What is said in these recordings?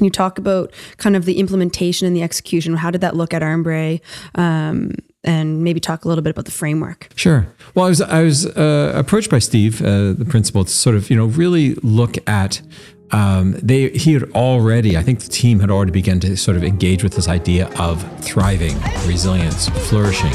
Can you talk about kind of the implementation and the execution? How did that look at Armbrae? Um, and maybe talk a little bit about the framework. Sure. Well, I was I was uh, approached by Steve, uh, the principal, to sort of you know really look at. Um, they he had already, I think the team had already begun to sort of engage with this idea of thriving, resilience, flourishing.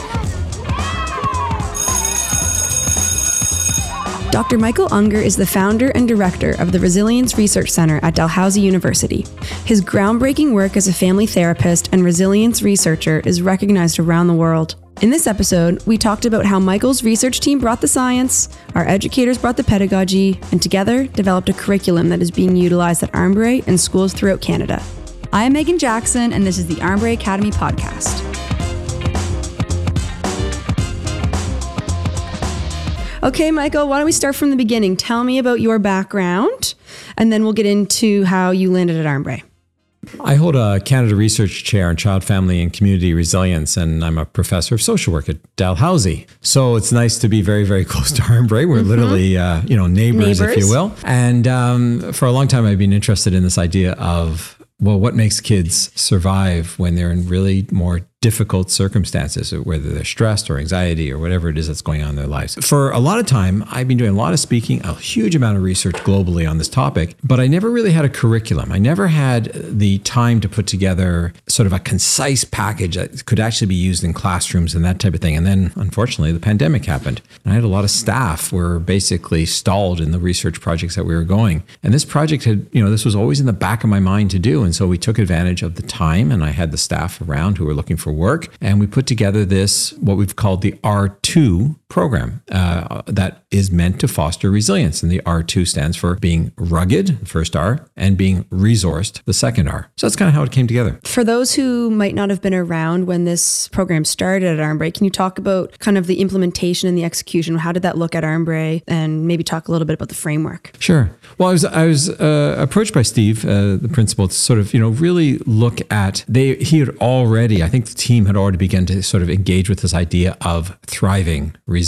Dr. Michael Ungar is the founder and director of the Resilience Research Center at Dalhousie University. His groundbreaking work as a family therapist and resilience researcher is recognized around the world. In this episode, we talked about how Michael's research team brought the science, our educators brought the pedagogy, and together developed a curriculum that is being utilized at Armbrae and schools throughout Canada. I am Megan Jackson, and this is the Armbrae Academy podcast. Okay, Michael, why don't we start from the beginning? Tell me about your background, and then we'll get into how you landed at Armbrae. I hold a Canada Research Chair in Child, Family, and Community Resilience, and I'm a professor of social work at Dalhousie. So it's nice to be very, very close to Armbrae. We're mm-hmm. literally, uh, you know, neighbors, neighbors, if you will. And um, for a long time, I've been interested in this idea of well, what makes kids survive when they're in really more difficult circumstances, whether they're stressed or anxiety or whatever it is that's going on in their lives. For a lot of time, I've been doing a lot of speaking, a huge amount of research globally on this topic, but I never really had a curriculum. I never had the time to put together sort of a concise package that could actually be used in classrooms and that type of thing. And then, unfortunately, the pandemic happened. And I had a lot of staff were basically stalled in the research projects that we were going. And this project had, you know, this was always in the back of my mind to do. And so we took advantage of the time and I had the staff around who were looking for work. And we put together this, what we've called the R2 program uh, that is meant to foster resilience. And the R2 stands for being rugged, the first R, and being resourced, the second R. So that's kind of how it came together. For those who might not have been around when this program started at Armbrae, can you talk about kind of the implementation and the execution? How did that look at Armbrae? And maybe talk a little bit about the framework. Sure. Well, I was I was uh, approached by Steve, uh, the principal, to sort of you know really look at they he had already I think the team had already begun to sort of engage with this idea of thriving, resilience,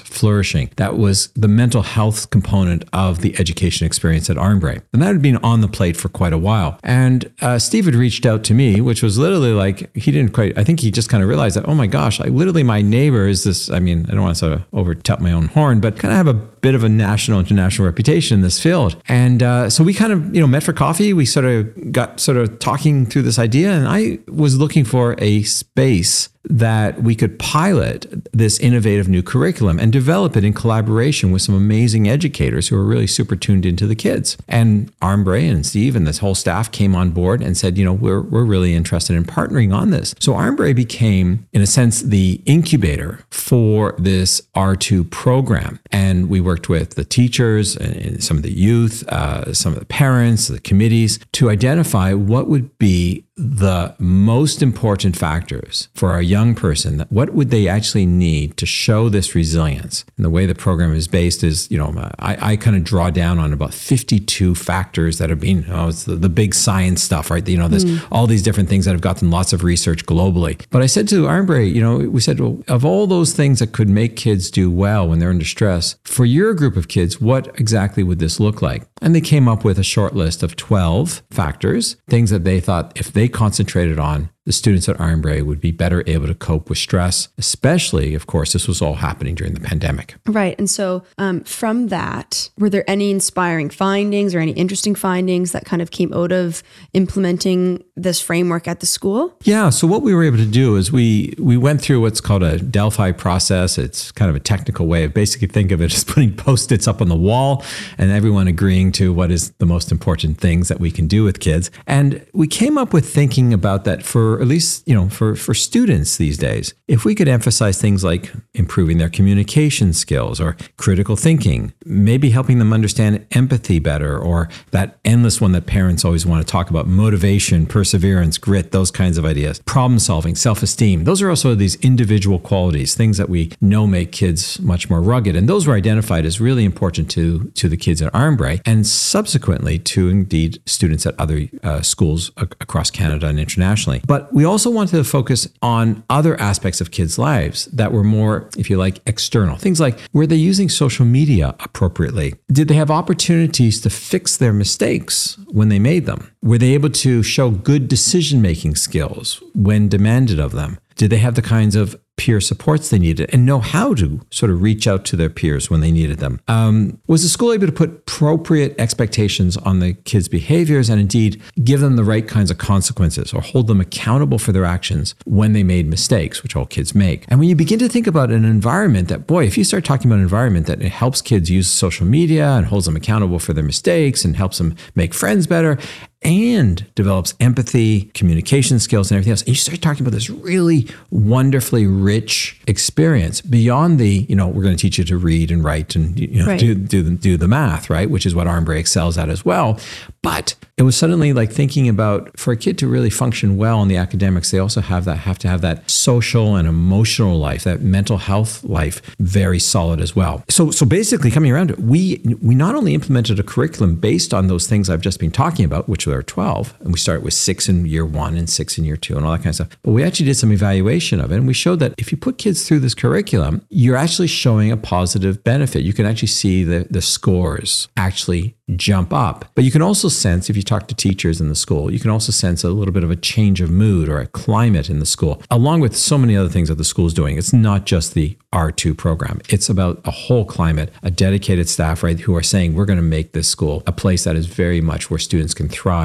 flourishing. That was the mental health component of the education experience at Armbrae, and that had been on the plate for quite a while. And uh, Steve had reached out to me, which was literally like he didn't quite. I think he just kind of realized that oh my gosh, like literally my neighbor is this. I mean, I don't want to sort of over tap my own horn, but kind of have a bit of a national international reputation in this field. And uh, so we kind of you know met for coffee. We sort of got sort of talking through this idea, and I was looking for a space that we could pilot this innovative new curriculum and develop it in collaboration with some amazing educators who are really super tuned into the kids. And Armbrae and Steve and this whole staff came on board and said, you know, we're, we're really interested in partnering on this. So Armbrae became, in a sense, the incubator for this R2 program. And we worked with the teachers and some of the youth, uh, some of the parents, the committees to identify what would be the most important factors for a young person what would they actually need to show this resilience? And the way the program is based is you know i, I kind of draw down on about 52 factors that have been oh, it's the, the big science stuff right? You know there's mm. all these different things that have gotten lots of research globally. But i said to armbrae you know we said well, of all those things that could make kids do well when they're under stress for your group of kids what exactly would this look like? And they came up with a short list of 12 factors things that they thought if they concentrated on the students at Armbrae would be better able to cope with stress, especially, of course, this was all happening during the pandemic. Right. And so, um, from that, were there any inspiring findings or any interesting findings that kind of came out of implementing this framework at the school? Yeah. So, what we were able to do is we we went through what's called a Delphi process. It's kind of a technical way of basically think of it as putting post its up on the wall and everyone agreeing to what is the most important things that we can do with kids. And we came up with thinking about that for at least, you know, for, for students these days, if we could emphasize things like improving their communication skills or critical thinking, maybe helping them understand empathy better, or that endless one that parents always want to talk about motivation, perseverance, grit, those kinds of ideas, problem solving, self esteem. Those are also these individual qualities, things that we know make kids much more rugged. And those were identified as really important to, to the kids at Armbrae and subsequently to indeed students at other uh, schools across Canada and internationally. But But we also wanted to focus on other aspects of kids' lives that were more, if you like, external. Things like were they using social media appropriately? Did they have opportunities to fix their mistakes when they made them? Were they able to show good decision making skills when demanded of them? Did they have the kinds of peer supports they needed and know how to sort of reach out to their peers when they needed them. Um, was the school able to put appropriate expectations on the kids' behaviors and indeed give them the right kinds of consequences or hold them accountable for their actions when they made mistakes, which all kids make? And when you begin to think about an environment that, boy, if you start talking about an environment that helps kids use social media and holds them accountable for their mistakes and helps them make friends better and develops empathy, communication skills, and everything else. And you start talking about this really wonderfully rich experience beyond the, you know, we're going to teach you to read and write and you know, right. do, do, do the math, right? Which is what Armbrae excels at as well. But it was suddenly like thinking about for a kid to really function well in the academics, they also have that have to have that social and emotional life, that mental health life very solid as well. So so basically coming around to it, we we not only implemented a curriculum based on those things I've just been talking about, which are 12, and we start with six in year one and six in year two and all that kind of stuff. But we actually did some evaluation of it and we showed that if you put kids through this curriculum, you're actually showing a positive benefit. You can actually see the, the scores actually jump up. But you can also sense, if you talk to teachers in the school, you can also sense a little bit of a change of mood or a climate in the school, along with so many other things that the school is doing. It's not just the R2 program, it's about a whole climate, a dedicated staff, right, who are saying, we're going to make this school a place that is very much where students can thrive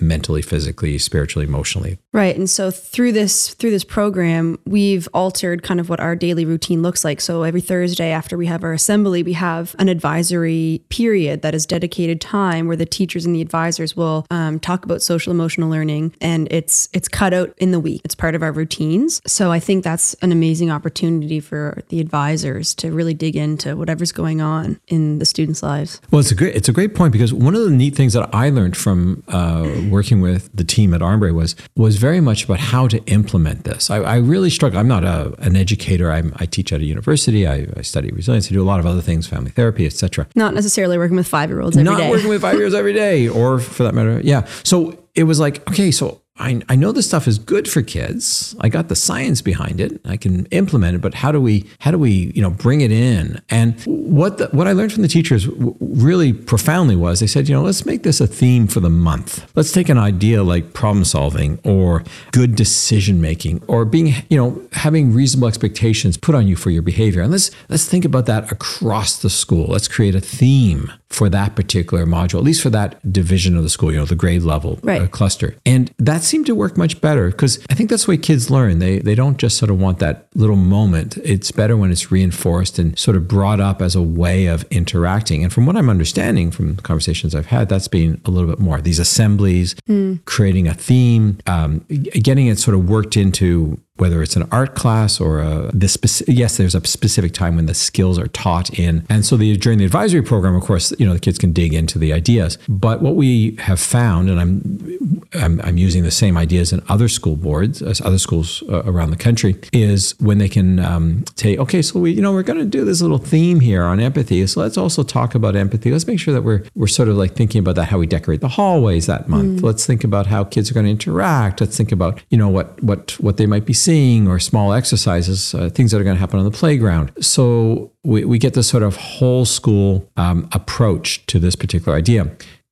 mentally, physically, spiritually, emotionally. Right. And so through this through this program, we've altered kind of what our daily routine looks like. So every Thursday after we have our assembly, we have an advisory period that is dedicated dedicated time where the teachers and the advisors will um, talk about social emotional learning, and it's it's cut out in the week. It's part of our routines. So I think that's an amazing opportunity for the advisors to really dig into whatever's going on in the students' lives. Well, it's a great it's a great point because one of the neat things that I learned from uh, working with the team at Armbrae was was very much about how to implement this. I, I really struggle. I'm not a, an educator. I'm, i teach at a university. I, I, study resilience. I do a lot of other things, family therapy, etc. Not necessarily working with five year olds not day. working with five years every day, or for that matter, yeah. So it was like, okay, so I, I know this stuff is good for kids. I got the science behind it. I can implement it, but how do we how do we you know bring it in? And what the, what I learned from the teachers really profoundly was they said you know let's make this a theme for the month. Let's take an idea like problem solving or good decision making or being you know having reasonable expectations put on you for your behavior, and let's let's think about that across the school. Let's create a theme for that particular module, at least for that division of the school, you know, the grade level right. uh, cluster. And that seemed to work much better because I think that's the way kids learn. They they don't just sort of want that little moment. It's better when it's reinforced and sort of brought up as a way of interacting. And from what I'm understanding from conversations I've had, that's been a little bit more. These assemblies, mm. creating a theme, um, getting it sort of worked into whether it's an art class or a this specific, yes there's a specific time when the skills are taught in. And so the during the advisory program of course you know the kids can dig into the ideas. But what we have found and i'm i'm, I'm using the same ideas in other school boards as other schools uh, around the country is when they can um, say okay so we you know we're going to do this little theme here on empathy. So let's also talk about empathy. Let's make sure that we're we're sort of like thinking about that how we decorate the hallways that month. Mm. let's think about how kids are going to interact. Let's think about you know what what what they might be seeing or small exercises, uh, things that are going to happen on the playground. So we, we get this sort of whole school um, approach to this particular idea.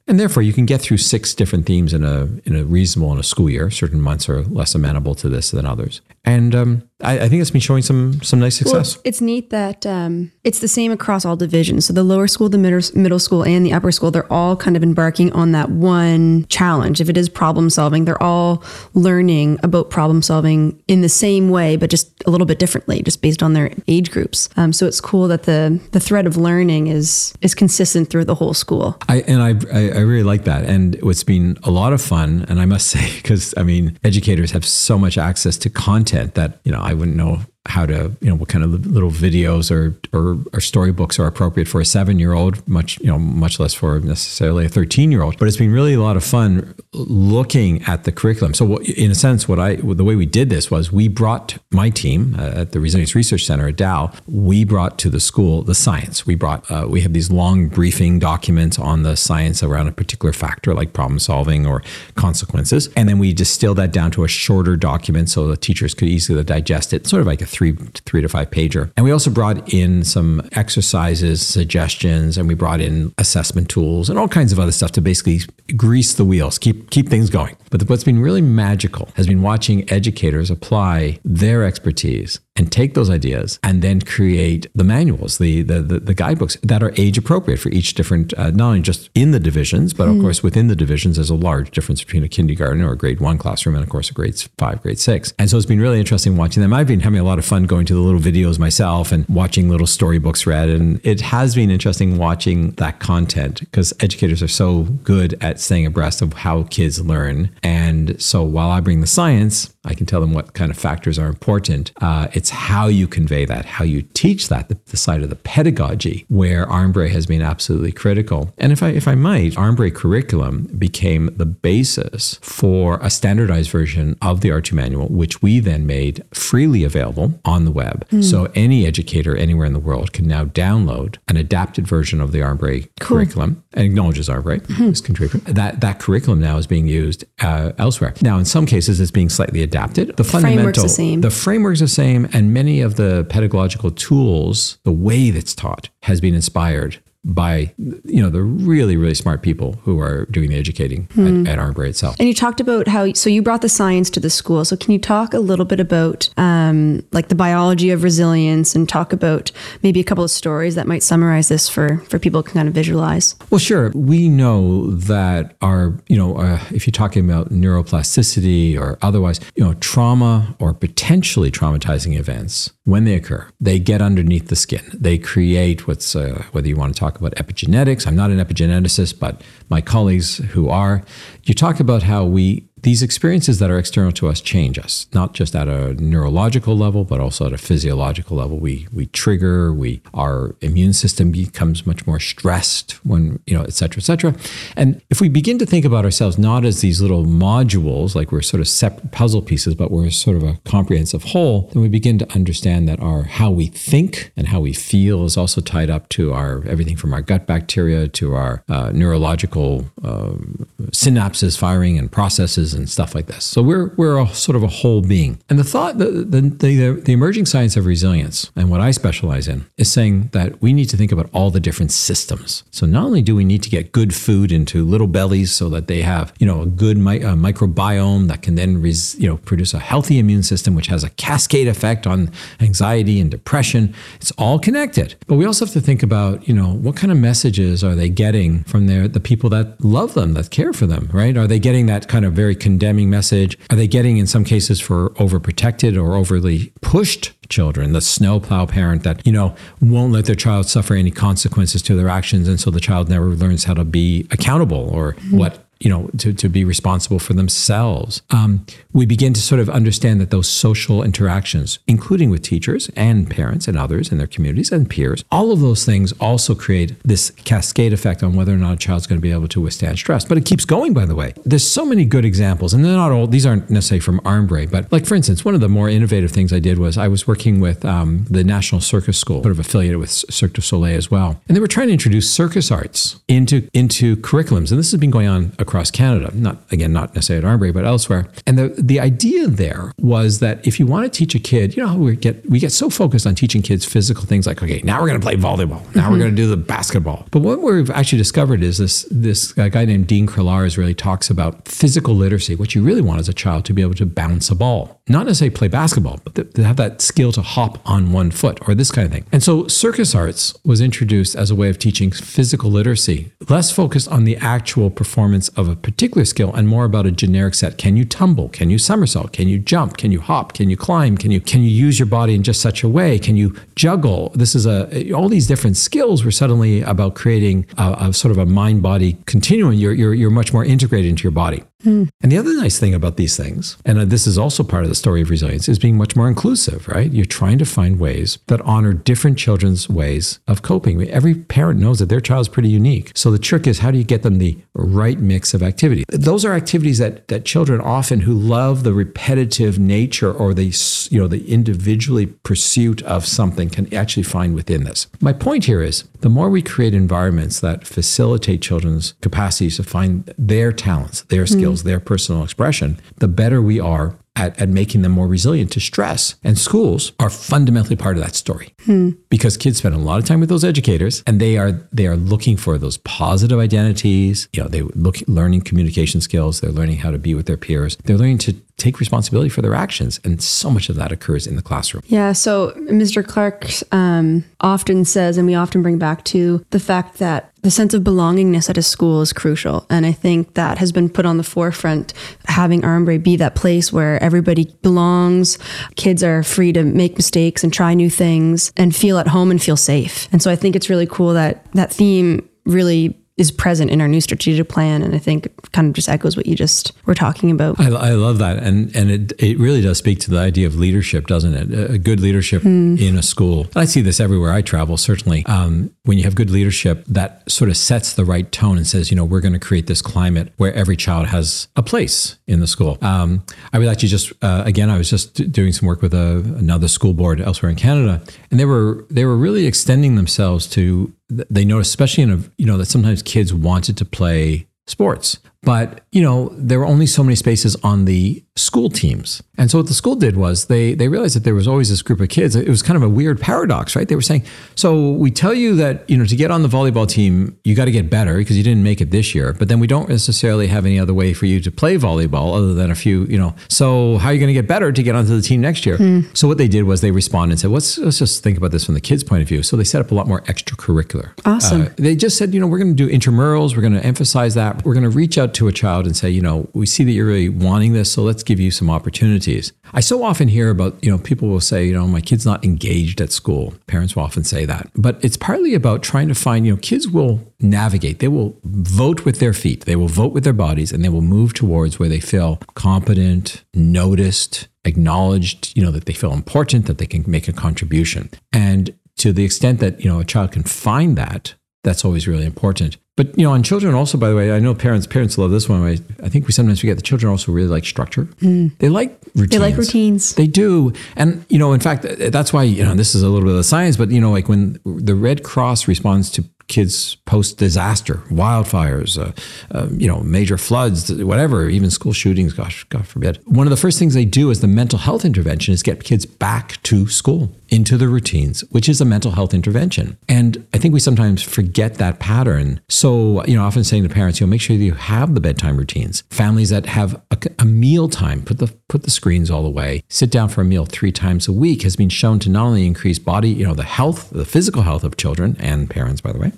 And therefore, you can get through six different themes in a in a reasonable in a school year. Certain months are less amenable to this than others, and um, I, I, think it's been showing some some nice success. Well, it's neat that um, it's the same across all divisions. So the lower school, the middle, middle school, and the upper school, they're all kind of embarking on that one challenge. If it is problem solving, they're all learning about problem solving in the same way, but just a little bit differently, just based on their age groups. Um, so it's cool that the the thread of learning is is consistent through the whole school. I and I I, I really like that, and it's been a lot of fun. And I must say, because I mean, educators have so much access to content that you know I wouldn't know how to, you know, what kind of little videos or, or, or storybooks are appropriate for a seven year old, much, you know, much less for necessarily a 13 year old. But it's been really a lot of fun looking at the curriculum. So, in a sense, what I, the way we did this was we brought my team uh, at the Resilience Research Center at Dal, we brought to the school the science. We brought, uh, we have these long briefing documents on the science around a particular factor like problem solving or consequences. And then we distill that down to a shorter document so the teachers could easily digest it, sort of like a three three to five pager. And we also brought in some exercises, suggestions, and we brought in assessment tools and all kinds of other stuff to basically grease the wheels, keep keep things going. But what's been really magical has been watching educators apply their expertise and take those ideas and then create the manuals, the the, the, the guidebooks that are age appropriate for each different, uh, not only just in the divisions, but mm. of course within the divisions, there's a large difference between a kindergarten or a grade one classroom and of course a grade five, grade six. And so it's been really interesting watching them. I've been having a lot of fun going to the little videos myself and watching little storybooks read, and it has been interesting watching that content because educators are so good at staying abreast of how kids learn. And so while I bring the science, I can tell them what kind of factors are important. Uh, it's how you convey that, how you teach that, the, the side of the pedagogy where Armbrae has been absolutely critical. And if I if I might, Armbrae curriculum became the basis for a standardized version of the R2 manual, which we then made freely available on the web. Mm. So any educator anywhere in the world can now download an adapted version of the Armbrae cool. curriculum and acknowledges Armbrae mm-hmm. as contributor. That that curriculum now is being used uh, elsewhere. Now, in some cases, it's being slightly adapted. The fundamental, the, same. the framework's the same, and many of the pedagogical tools, the way that's taught, has been inspired by you know the really really smart people who are doing the educating hmm. at, at Armbrae itself. And you talked about how so you brought the science to the school. So can you talk a little bit about um, like the biology of resilience and talk about maybe a couple of stories that might summarize this for for people can kind of visualize? Well, sure. We know that our you know uh, if you're talking about neuroplasticity or otherwise, you know trauma or potentially traumatizing events when they occur, they get underneath the skin. They create what's uh, whether you want to talk talk about epigenetics. I'm not an epigeneticist, but my colleagues who are, you talk about how we these experiences that are external to us change us, not just at a neurological level, but also at a physiological level. We we trigger, we our immune system becomes much more stressed when, you know, et cetera, et cetera. And if we begin to think about ourselves not as these little modules, like we're sort of separate puzzle pieces, but we're sort of a comprehensive whole, then we begin to understand that our how we think and how we feel is also tied up to our everything from our gut bacteria to our uh, neurological um, synapses firing and processes and stuff like this. So we're we're a, sort of a whole being. And the thought, the, the, the, the emerging science of resilience, and what I specialize in, is saying that we need to think about all the different systems. So not only do we need to get good food into little bellies so that they have you know a good mi- a microbiome that can then res, you know produce a healthy immune system, which has a cascade effect on anxiety and depression. It's all connected. But we also have to think about you know what kind of messages are they getting from their the people that love them, that care for them, right? Are they getting that kind of very condemning message? Are they getting, in some cases, for overprotected or overly pushed children, the snowplow parent that, you know, won't let their child suffer any consequences to their actions. And so the child never learns how to be accountable or mm-hmm. what you know, to, to be responsible for themselves. Um, we begin to sort of understand that those social interactions, including with teachers and parents and others in their communities and peers, all of those things also create this cascade effect on whether or not a child's going to be able to withstand stress. But it keeps going, by the way. There's so many good examples, and they're not all, these aren't necessarily from Armbrae, but like, for instance, one of the more innovative things I did was I was working with um, the National Circus School, sort of affiliated with Cirque du Soleil as well. And they were trying to introduce circus arts into, into curriculums. And this has been going on across across Canada, not again, not necessarily at Armbrae, but elsewhere. And the, the idea there was that if you want to teach a kid, you know we get we get so focused on teaching kids physical things like, okay, now we're going to play volleyball, now mm-hmm. we're going to do the basketball. But what we've actually discovered is this this guy named Dean Kriellaars really talks about physical literacy. What you really want as a child to be able to bounce a ball, not necessarily play basketball, but to have that skill to hop on one foot or this kind of thing. And so circus arts was introduced as a way of teaching physical literacy, less focused on the actual performance of of a particular skill and more about a generic set. Can you tumble? Can you somersault? Can you jump? Can you hop? Can you climb? Can you can you use your body in just such a way? Can you juggle? This is a all these different skills were suddenly about creating a, a sort of a mind body continuum. You're, you're you're much more integrated into your body. And the other nice thing about these things, and uh, this is also part of the story of resilience, is being much more inclusive, right? You're trying to find ways that honor different children's ways of coping. Every parent knows that their child is pretty unique. So the trick is how do you get them the right mix of activity? Those are activities that that children often who love the repetitive nature or the you know the individually pursuit of something can actually find within this. My point here is the more we create environments that facilitate children's capacities to find their talents, their skills, their personal expression, the better we are at, at making them more resilient to stress. And schools are fundamentally part of that story hmm. because kids spend a lot of time with those educators and they are they are looking for those positive identities. You know, they look learning communication skills, they're learning how to be with their peers, they're learning to take responsibility for their actions. And so much of that occurs in the classroom. Yeah, so Mr. Clark um, often says, and we often bring back to the fact that the sense of belongingness at a school is crucial. And I think that has been put on the forefront, having Armbrae be that place where everybody belongs, kids are free to make mistakes and try new things and feel at home and feel safe. And so I think it's really cool that that theme really is present in our new strategic plan and i think kind of just echoes what you just were talking about I, I love that, and and it it really does speak to the idea of leadership, doesn't it? A- good leadership in a school. I see this everywhere I travel. Certainly, um, when you have good leadership, that sort of sets the right tone and says, you know, we're going to create this climate where every child has a place in the school. Um, I was actually just uh, again, I was just doing some work with a, another school board elsewhere in Canada, and they were they were really extending themselves to. They noticed, especially in a you know that sometimes kids wanted to play sports. But, you know, there were only so many spaces on the school teams. And so what the school did was they they realized that there was always this group of kids. It was kind of a weird paradox, right? They were saying, so we tell you that, you know, to get on the volleyball team, you got to get better because you didn't make it this year. But then we don't necessarily have any other way for you to play volleyball other than a few, you know. So how are you going to get better to get onto the team next year? So what they did was they responded and said, let's, let's just think about this from the kids' point of view. So they set up a lot more extracurricular. Awesome. Uh, they just said, you know, we're going to do intramurals. We're going to emphasize that. We're going to reach out to a child and say, you know, we see that you're really wanting this, so let's give you some opportunities. I so often hear about, you know, people will say, you know, my kid's not engaged at school. Parents will often say that. But it's partly about trying to find, you know, kids will navigate. They will vote with their feet. They will vote with their bodies and they will move towards where they feel competent, noticed, acknowledged, you know, that they feel important, that they can make a contribution. And to the extent that, you know, a child can find that, that's always really important. But you know, on children also, by the way, I know parents parents love this one. I, I think we sometimes forget the children also really like structure. Mm. They like routines. they like routines They do, and you know, in fact, that's why you know this is a little bit of the science. But you know, like when the Red Cross responds to kids post disaster, wildfires, uh, uh, you know, major floods, whatever, even school shootings. Gosh, God forbid. One of the first things they do as the mental health intervention is get kids back to school into the routines, which is a mental health intervention. And I think we sometimes forget that pattern. So, you know, often saying to parents, you know, make sure you have the bedtime routines. Families that have a, a meal time, put the put the screens all away, sit down for a meal three times a week has been shown to not only increase body, you know, the health, the physical health of children and parents, by the way,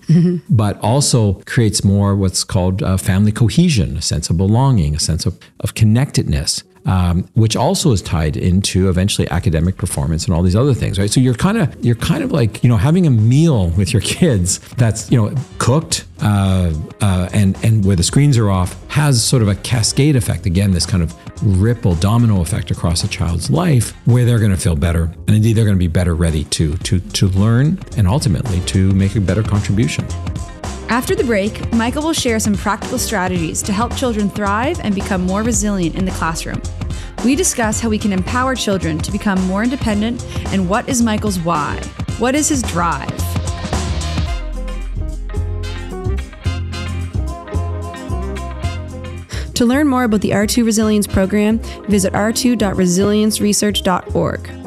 but also creates more what's called uh, family cohesion, a sense of belonging, a sense of, of connectedness um, which also is tied into eventually academic performance and all these other things, right? So you're kind of you're kind of like you know having a meal with your kids that's you know cooked uh, uh, and and where the screens are off has sort of a cascade effect. Again, this kind of ripple domino effect across a child's life where they're going to feel better and indeed they're going to be better ready to to to learn and ultimately to make a better contribution. After the break, Michael will share some practical strategies to help children thrive and become more resilient in the classroom. We discuss how we can empower children to become more independent and what is Michael's why? What is his drive? To learn more about the R2 Resilience Program, visit r2.resilienceresearch.org.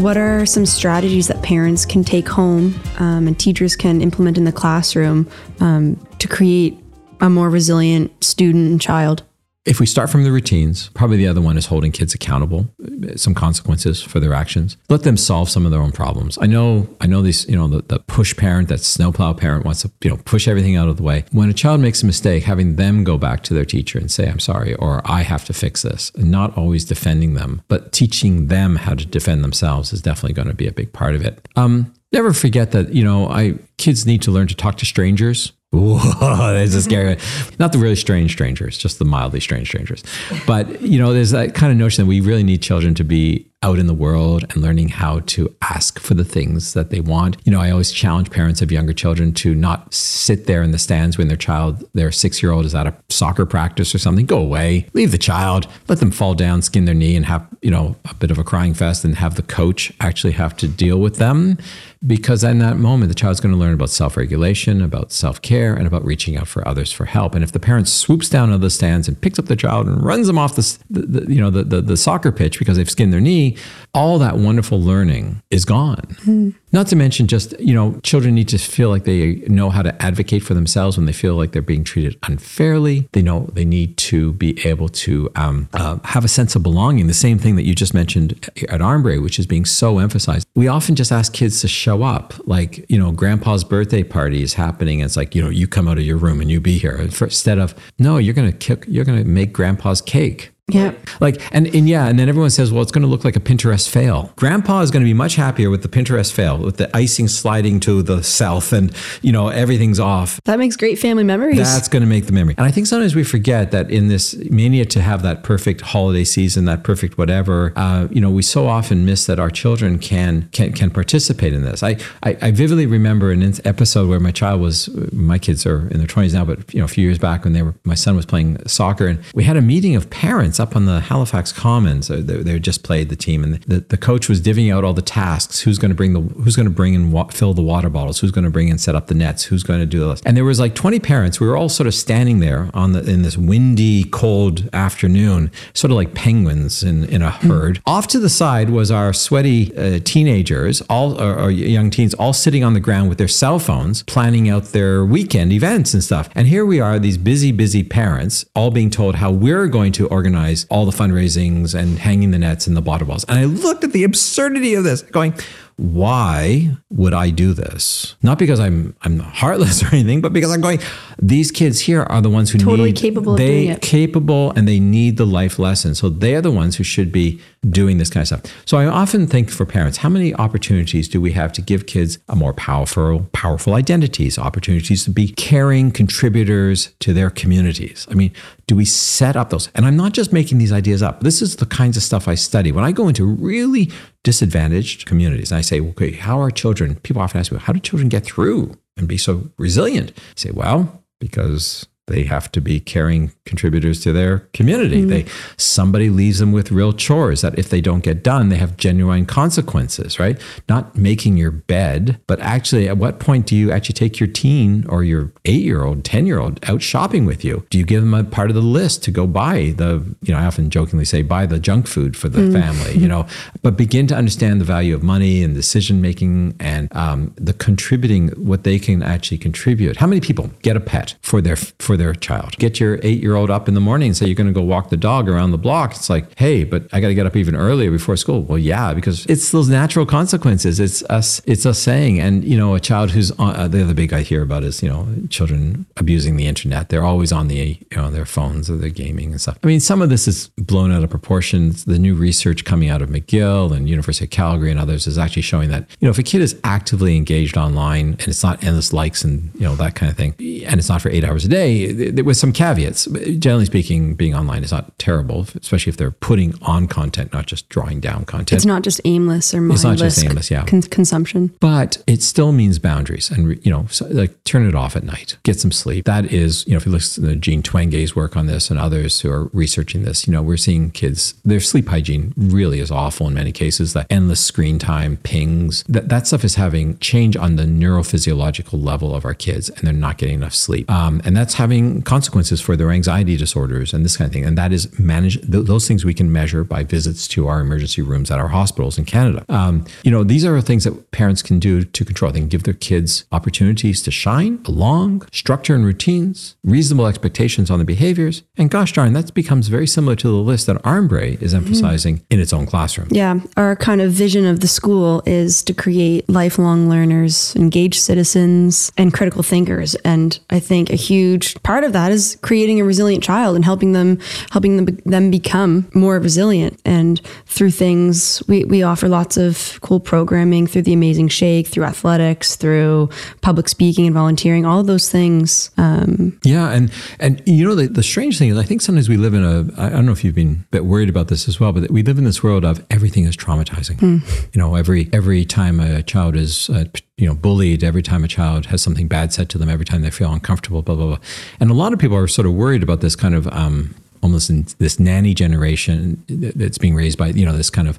What are some strategies that parents can take home um, and teachers can implement in the classroom um, to create a more resilient student and child? If we start from the routines, probably the other one is holding kids accountable, some consequences for their actions. Let them solve some of their own problems. I know, I know these, you know, the, the push parent, that snowplow parent wants to, you know, push everything out of the way. When a child makes a mistake, having them go back to their teacher and say, I'm sorry, or I have to fix this, and not always defending them, but teaching them how to defend themselves is definitely going to be a big part of it. Um, never forget that, you know, I kids need to learn to talk to strangers. Whoa, that's a scary. one. Not the really strange strangers, just the mildly strange strangers. But you know, there's that kind of notion that we really need children to be out in the world and learning how to ask for the things that they want. You know, I always challenge parents of younger children to not sit there in the stands when their child, their six year old, is at a soccer practice or something. Go away, leave the child, let them fall down, skin their knee, and have you know a bit of a crying fest, and have the coach actually have to deal with them because in that moment the child's going to learn about self-regulation about self-care and about reaching out for others for help and if the parent swoops down out of the stands and picks up the child and runs them off the, the, the you know the, the, the, soccer pitch because they've skinned their knee all that wonderful learning is gone mm. Not to mention just you know children need to feel like they know how to advocate for themselves when they feel like they're being treated unfairly they know they need to be able to um, uh, have a sense of belonging the same thing that you just mentioned at Armbrae which is being so emphasized we often just ask kids to show show up. Like, you know, grandpa's birthday party is happening. And it's like, you know, you come out of your room and you be here. Instead of, no, you're going to kick, you're going to make grandpa's cake. Yeah. Like, and, and yeah, and then everyone says, well, it's going to look like a Pinterest fail. Grandpa is going to be much happier with the Pinterest fail, with the icing sliding to the south and, you know, everything's off. That makes great family memories. That's going to make the memory. And I think sometimes we forget that in this mania to have that perfect holiday season, that perfect whatever, uh, you know, we so often miss that our children can can, can participate in this. I, I, I vividly remember an episode where my child was, my kids are in their 20s now, but, you know, a few years back when they were, my son was playing soccer and we had a meeting of parents up on the Halifax Commons. They, they just played the team, and the, the coach was divvying out all the tasks. Who's going to bring the Who's going to bring and wa- fill the water bottles? Who's going to bring and set up the nets? Who's going to do this? And there was like 20 parents. We were all sort of standing there on the in this windy, cold afternoon, sort of like penguins in in a herd. Mm. Off to the side was our sweaty uh, teenagers, all or, or young teens, all sitting on the ground with their cell phones, planning out their weekend events and stuff. And here we are, these busy, busy parents, all being told how we're going to organize all the fundraisings and hanging the nets and the water balls. And I looked at the absurdity of this, going, why would I do this? Not because I'm I'm heartless or anything, but because I'm going. These kids here are the ones who totally need, capable. They of doing it. capable and they need the life lesson. So they are the ones who should be doing this kind of stuff. So I often think for parents, how many opportunities do we have to give kids a more powerful powerful identities, opportunities to be caring contributors to their communities? I mean, do we set up those? And I'm not just making these ideas up. This is the kinds of stuff I study. When I go into really disadvantaged communities and I say, okay, how are children? People often ask me, how do children get through and be so resilient? I say, well, because they have to be caring contributors to their community. Mm. They somebody leaves them with real chores that if they don't get done, they have genuine consequences, right? Not making your bed, but actually at what point do you actually take your teen or your 8-year-old, 10-year-old out shopping with you? Do you give them a part of the list to go buy the, you know, I often jokingly say buy the junk food for the mm. family, you know, but begin to understand the value of money and decision making and um, the contributing what they can actually contribute. How many people get a pet for their for their child. Get your eight year old up in the morning and say you're going to go walk the dog around the block. It's like, hey, but I got to get up even earlier before school. Well, yeah, because it's those natural consequences. It's us. It's us saying, and you know, a child who's on, uh, the other big I hear about is you know children abusing the internet. They're always on the you know their phones or their gaming and stuff. I mean, some of this is blown out of proportion. The new research coming out of McGill and University of Calgary and others is actually showing that you know if a kid is actively engaged online and it's not endless likes and you know that kind of thing, and it's not for eight hours a day, with some caveats. Generally speaking, being online is not terrible, especially if they're putting on content, not just drawing down content. It's not just aimless or mindless. It's not just aimless, yeah. Con- consumption. But it still means boundaries, and you know, so, like turn it off at night, get some sleep. That is, you know, if you listen to Jean Twenge's work on this and others who are researching this, you know, we're seeing kids their sleep hygiene really is awful in many cases. That endless screen time, pings, that that stuff is having change on the neurophysiological level of our kids, and they're not getting enough sleep, um, and that's having having consequences for their anxiety disorders and this kind of thing. And that is managed, th- those things we can measure by visits to our emergency rooms at our hospitals in Canada. Um, you know, these are things that parents can do to control. They can give their kids opportunities to shine, belong, structure and routines, reasonable expectations on the behaviors. And gosh darn, that becomes very similar to the list that Armbrae is emphasizing mm-hmm. in its own classroom. Yeah. Our kind of vision of the school is to create lifelong learners, engaged citizens, and critical thinkers. And I think a huge part of that is creating a resilient child and helping them helping them, them become more resilient. And through things, we, we offer lots of cool programming through the Amazing Shake, through athletics, through public speaking and volunteering, all of those things. Um, yeah. And, and you know, the, the strange thing is, I think sometimes we live in a, I don't know if you've been a bit worried about this as well, but we live in this world of everything is traumatizing. Mm. You know, every, every time a child is, uh, you know, bullied, every time a child has something bad said to them, every time they feel uncomfortable, blah, blah, blah. And a lot of people are sort of worried about this kind of, um, almost in this nanny generation that's being raised by you know this kind of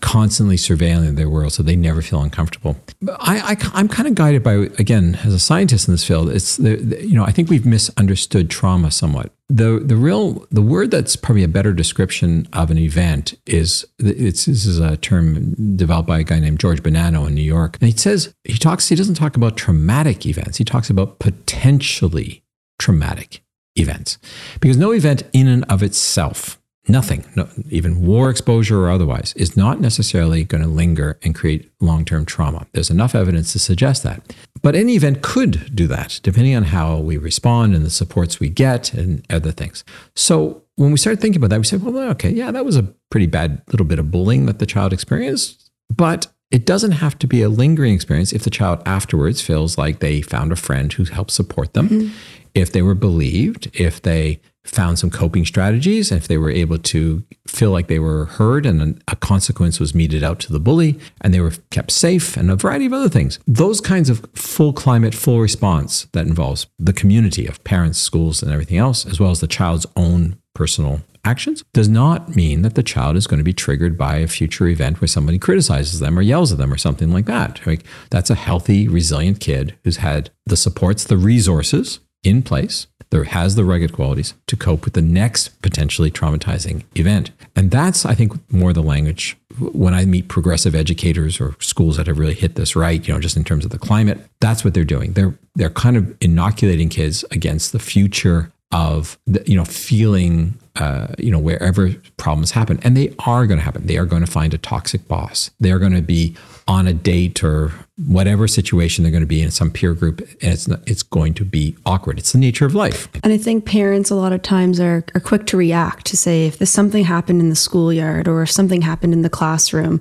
constantly surveilling their world so they never feel uncomfortable. I, I, am kind of guided by, again, as a scientist in this field, it's, the, the, you know, I think we've misunderstood trauma somewhat. The, the real, the word that's probably a better description of an event is, it's, this is a term developed by a guy named George Bonanno in New York. And he says, he talks, he doesn't talk about traumatic events. He talks about potentially traumatic events. Because no event in and of itself, nothing, no, even war exposure or otherwise, is not necessarily going to linger and create long term trauma. There's enough evidence to suggest that. But any event could do that, depending on how we respond and the supports we get and other things. So when we started thinking about that, we said, well, okay, yeah, that was a pretty bad little bit of bullying that the child experienced. But it doesn't have to be a lingering experience if the child afterwards feels like they found a friend who helped support them. Mm-hmm if they were believed, if they found some coping strategies, and if they were able to feel like they were heard and a consequence was meted out to the bully and they were kept safe and a variety of other things. Those kinds of full climate, full response that involves the community of parents, schools, and everything else, as well as the child's own personal actions, does not mean that the child is going to be triggered by a future event where somebody criticizes them or yells at them or something like that. Like that's a healthy, resilient kid who's had the supports, the resources in place there has the rugged qualities to cope with the next potentially traumatizing event. And that's, I think, more the language when I meet progressive educators or schools that have really hit this right, you know, just in terms of the climate, that's what they're doing. They're they're kind of inoculating kids against the future of the, you know feeling uh, you know wherever problems happen and they are going to happen they are going to find a toxic boss they are going to be on a date or whatever situation they're going to be in some peer group and it's not, it's going to be awkward. It's the nature of life. And i think parents a lot of times are, are quick to react to say if there's something happened in the schoolyard or if something happened in the classroom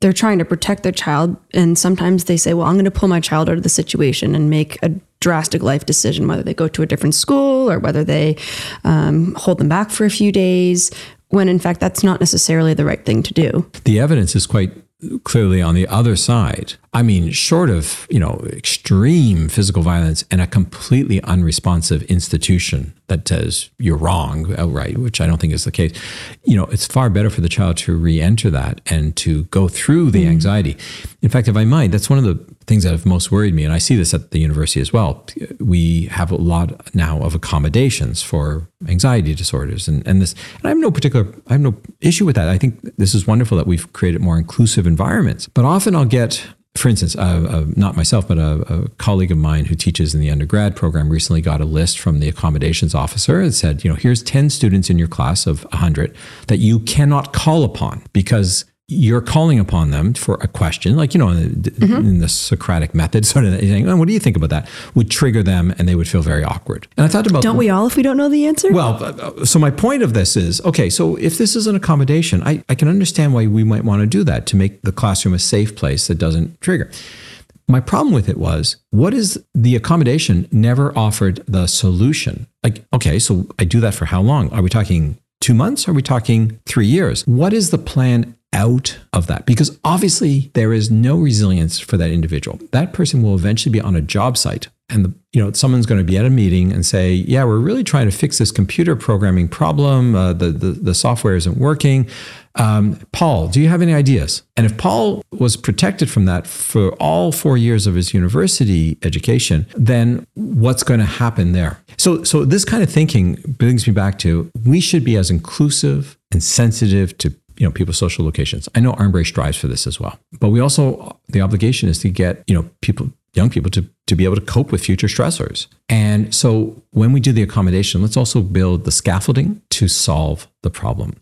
they're trying to protect their child. And sometimes they say well i'm going to pull my child out of the situation and make a drastic life decision whether they go to a different school or whether they um, hold them back for a few days when in fact that's not necessarily the right thing to do. The evidence is quite clearly on the other side. I mean, short of, you know, extreme physical violence and a completely unresponsive institution that says you're wrong outright, which I don't think is the case, you know, it's far better for the child to re-enter that and to go through the mm. anxiety. In fact, if I might, that's one of the things that have most worried me, and I see this at the university as well. We have a lot now of accommodations for anxiety disorders, and and this. And I have no particular, I have no issue with that. I think this is wonderful that we've created more inclusive environments. But often I'll get for instance, not myself, but a, a, colleague of mine who teaches in the undergrad program recently got a list from the accommodations officer and said, you know, here's 10 students in your class of 100 that you cannot call upon because you're calling upon them for a question, like, you know, mm-hmm. in the Socratic method, sort of saying, oh, what do you think about that? Would trigger them and they would feel very awkward. And I thought about. Don't we all if we don't know the answer? Well, uh, so my point of this is okay, so if this is an accommodation, I, I can understand why we might want to do that to make the classroom a safe place that doesn't trigger. My problem with it was, what is the accommodation never offered the solution? Like, okay, so I do that for how long? Are we talking two months? Are we talking three years? What is the plan out of that because obviously there is no resilience for that individual. That person will eventually be on a job site and the, you know someone's going to be at a meeting and say, "Yeah, we're really trying to fix this computer programming problem. Uh, the, the the software isn't working." Um, Paul, do you have any ideas? And if Paul was protected from that for all four years of his university education, then what's going to happen there? So, so this kind of thinking brings me back to we should be as inclusive and sensitive to you know people's social locations. I know Armbrace strives for this as well, but we also the obligation is to get you know people young people to to be able to cope with future stressors. And so when we do the accommodation, let's also build the scaffolding to solve the problem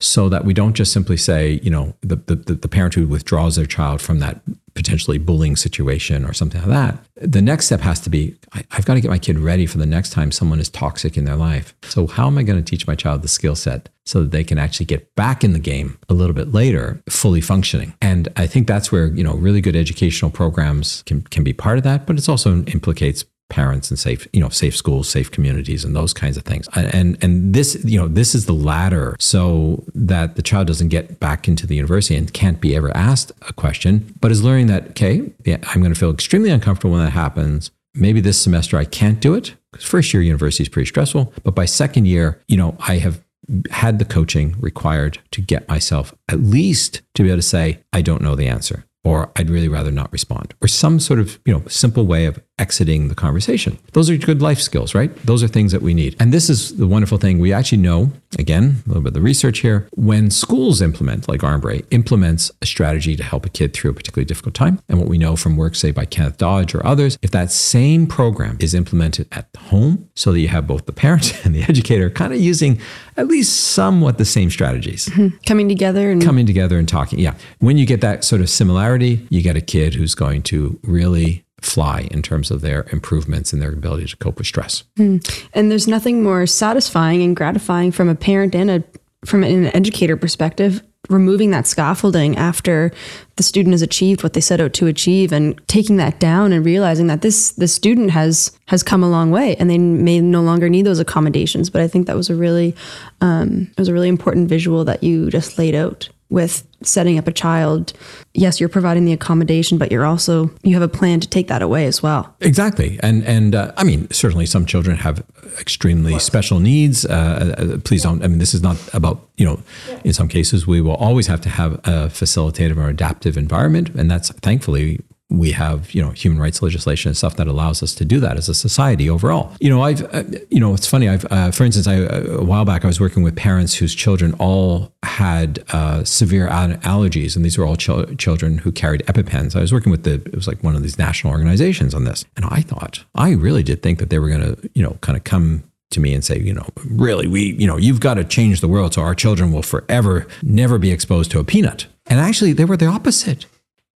so that we don't just simply say, you know, the, the, the parent who withdraws their child from that potentially bullying situation or something like that. The next step has to be I, have got to get my kid ready for the next time someone is toxic in their life. So, how am I going to teach my child the skill set so that they can actually get back in the game a little bit later, fully functioning? And I think that's where, you know, really good educational programs can, can be part of that, but it also implicates parents and safe you know safe schools safe communities and those kinds of things. And and this you know this is the ladder so that the child doesn't get back into the university and can't be ever asked a question but is learning that okay yeah, i'm going to feel extremely uncomfortable when that happens. Maybe this semester i can't do it because first year university is pretty stressful but by second year you know i have had the coaching required to get myself at least to be able to say i don't know the answer or I'd really rather not respond, or some sort of you know simple way of exiting the conversation. Those are good life skills, right? Those are things that we need. And this is the wonderful thing. We actually know, again, a little bit of the research here, when schools implement, like Armbrace, implements a strategy to help a kid through a particularly difficult time. And what we know from work, say, by Kenneth Dodge or others, if that same program is implemented at home so that you have both the parent and the educator kind of using at least somewhat the same strategies. Mm-hmm. Coming together and coming together and talking. Yeah. When you get that sort of similarity, you get a kid who's going to really fly in terms of their improvements and their ability to cope with stress. Mm. And there's nothing more satisfying and gratifying from a parent and a from an educator perspective removing that scaffolding after the student has achieved what they set out to achieve and taking that down and realizing that this the student has has come a long way and they may no longer need those accommodations but i think that was a really um, it was a really important visual that you just laid out with setting up a child. Yes you're providing the accommodation but you're also you have a plan to take that away as well. Exactly. And and uh, i mean certainly some children have extremely special needs uh, uh, please don't i mean this is not about you know in some cases we will always have to have a facilitative or adaptive environment and that's thankfully we have you know human rights legislation and stuff that allows us to do that as a society overall you know i've uh, you know it's funny i've uh, for instance I, uh, a while back i was working with parents whose children all had uh, severe allergies and these were all ch- children who carried epipens i was working with the it was like one of these national organizations on this and i thought i really did think that they were going to you know kind of come to me and say, you know, really, we, you know, you've got to change the world so our children will forever never be exposed to a peanut. And actually, they were the opposite.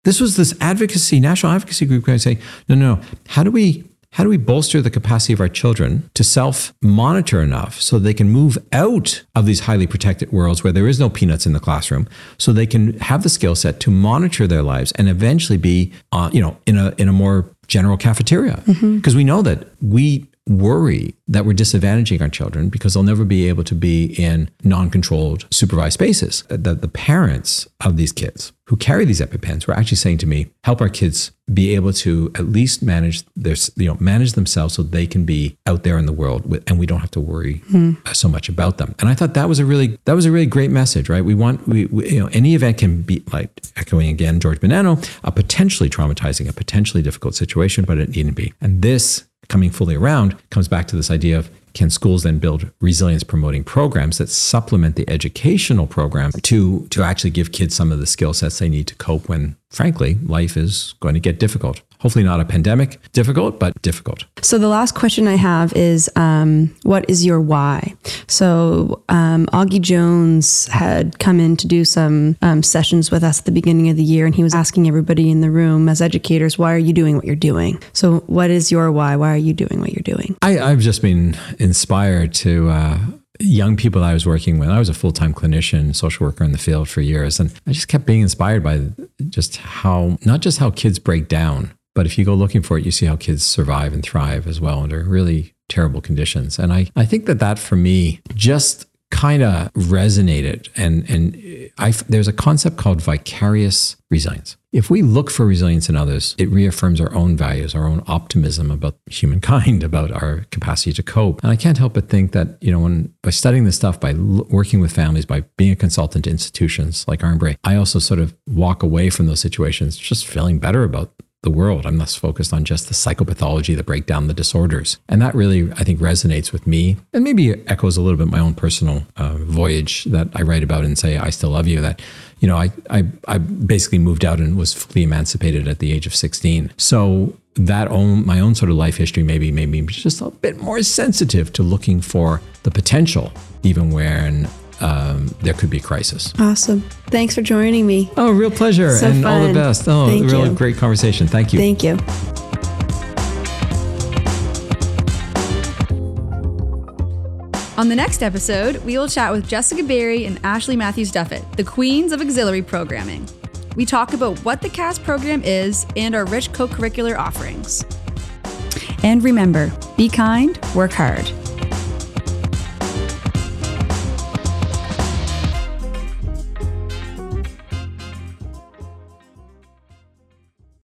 This was this advocacy, national advocacy group going to say, no, no, no. how do we how do we bolster the capacity of our children to self monitor enough so they can move out of these highly protected worlds where there is no peanuts in the classroom so they can have the skill set to monitor their lives and eventually be uh, you know in a in a more general cafeteria because mm-hmm. we know that we worry that we're disadvantaging our children because they'll never be able to be in non-controlled supervised spaces. That the parents of these kids who carry these epipens were actually saying to me help our kids be able to at least manage their you know manage themselves so they can be out there in the world with, and we don't have to worry mm. so much about them. And i thought that was a really that was a really great message right? We want we, we you know any event can be like echoing again george bonanno a potentially traumatizing a potentially difficult situation but it needn't be. And this coming fully around comes back to this idea of can schools then build resilience promoting programs that supplement the educational program to to actually give kids some of the skill sets they need to cope when frankly life is going to get difficult hopefully not a pandemic difficult, but difficult. So the last question I have is, um, what is your why? So um, Augie Jones had come in to do some um, sessions with us at the beginning of the year, and he was asking everybody in the room as educators, why are you doing what you're doing? So what is your why? Why are you doing what you're doing? I, have just been inspired to. Uh, young people I was working with. I was a full time clinician, social worker in the field for years, and I just kept being inspired by just how not just how kids break down, but if you go looking for it, you see how kids survive and thrive as well under really terrible conditions. And I, I think that that for me just kind of resonated. And, and I, there's a concept called vicarious resilience. if we look for resilience in others, it reaffirms our own values, our own optimism about humankind, about our capacity to cope. And I can't help but think that, you know, when by studying this stuff, by l- working with families, by being a consultant to institutions like Armbrae, I also sort of walk away from those situations just feeling better about the world. I'm less focused on just the psychopathology, the breakdown, the disorders. And that really, I think, resonates with me and maybe echoes a little bit my own personal uh, voyage that I write about and say, I still love you. That, you know, I, I, I basically moved out and was fully emancipated at the age of 16. So that own, my own sort of life history maybe made me just a bit more sensitive to looking for the potential, even when um, there could be a crisis. Awesome. Thanks for joining me. Oh, real pleasure So and all the best. Oh, Thank really you. great conversation. Thank you. Thank you. On the next episode, we will chat with Jessica Berry and Ashley Matthews Duffett, the queens of auxiliary programming. We talk about what the CAS program is and our rich co curricular offerings. And remember be kind, work hard.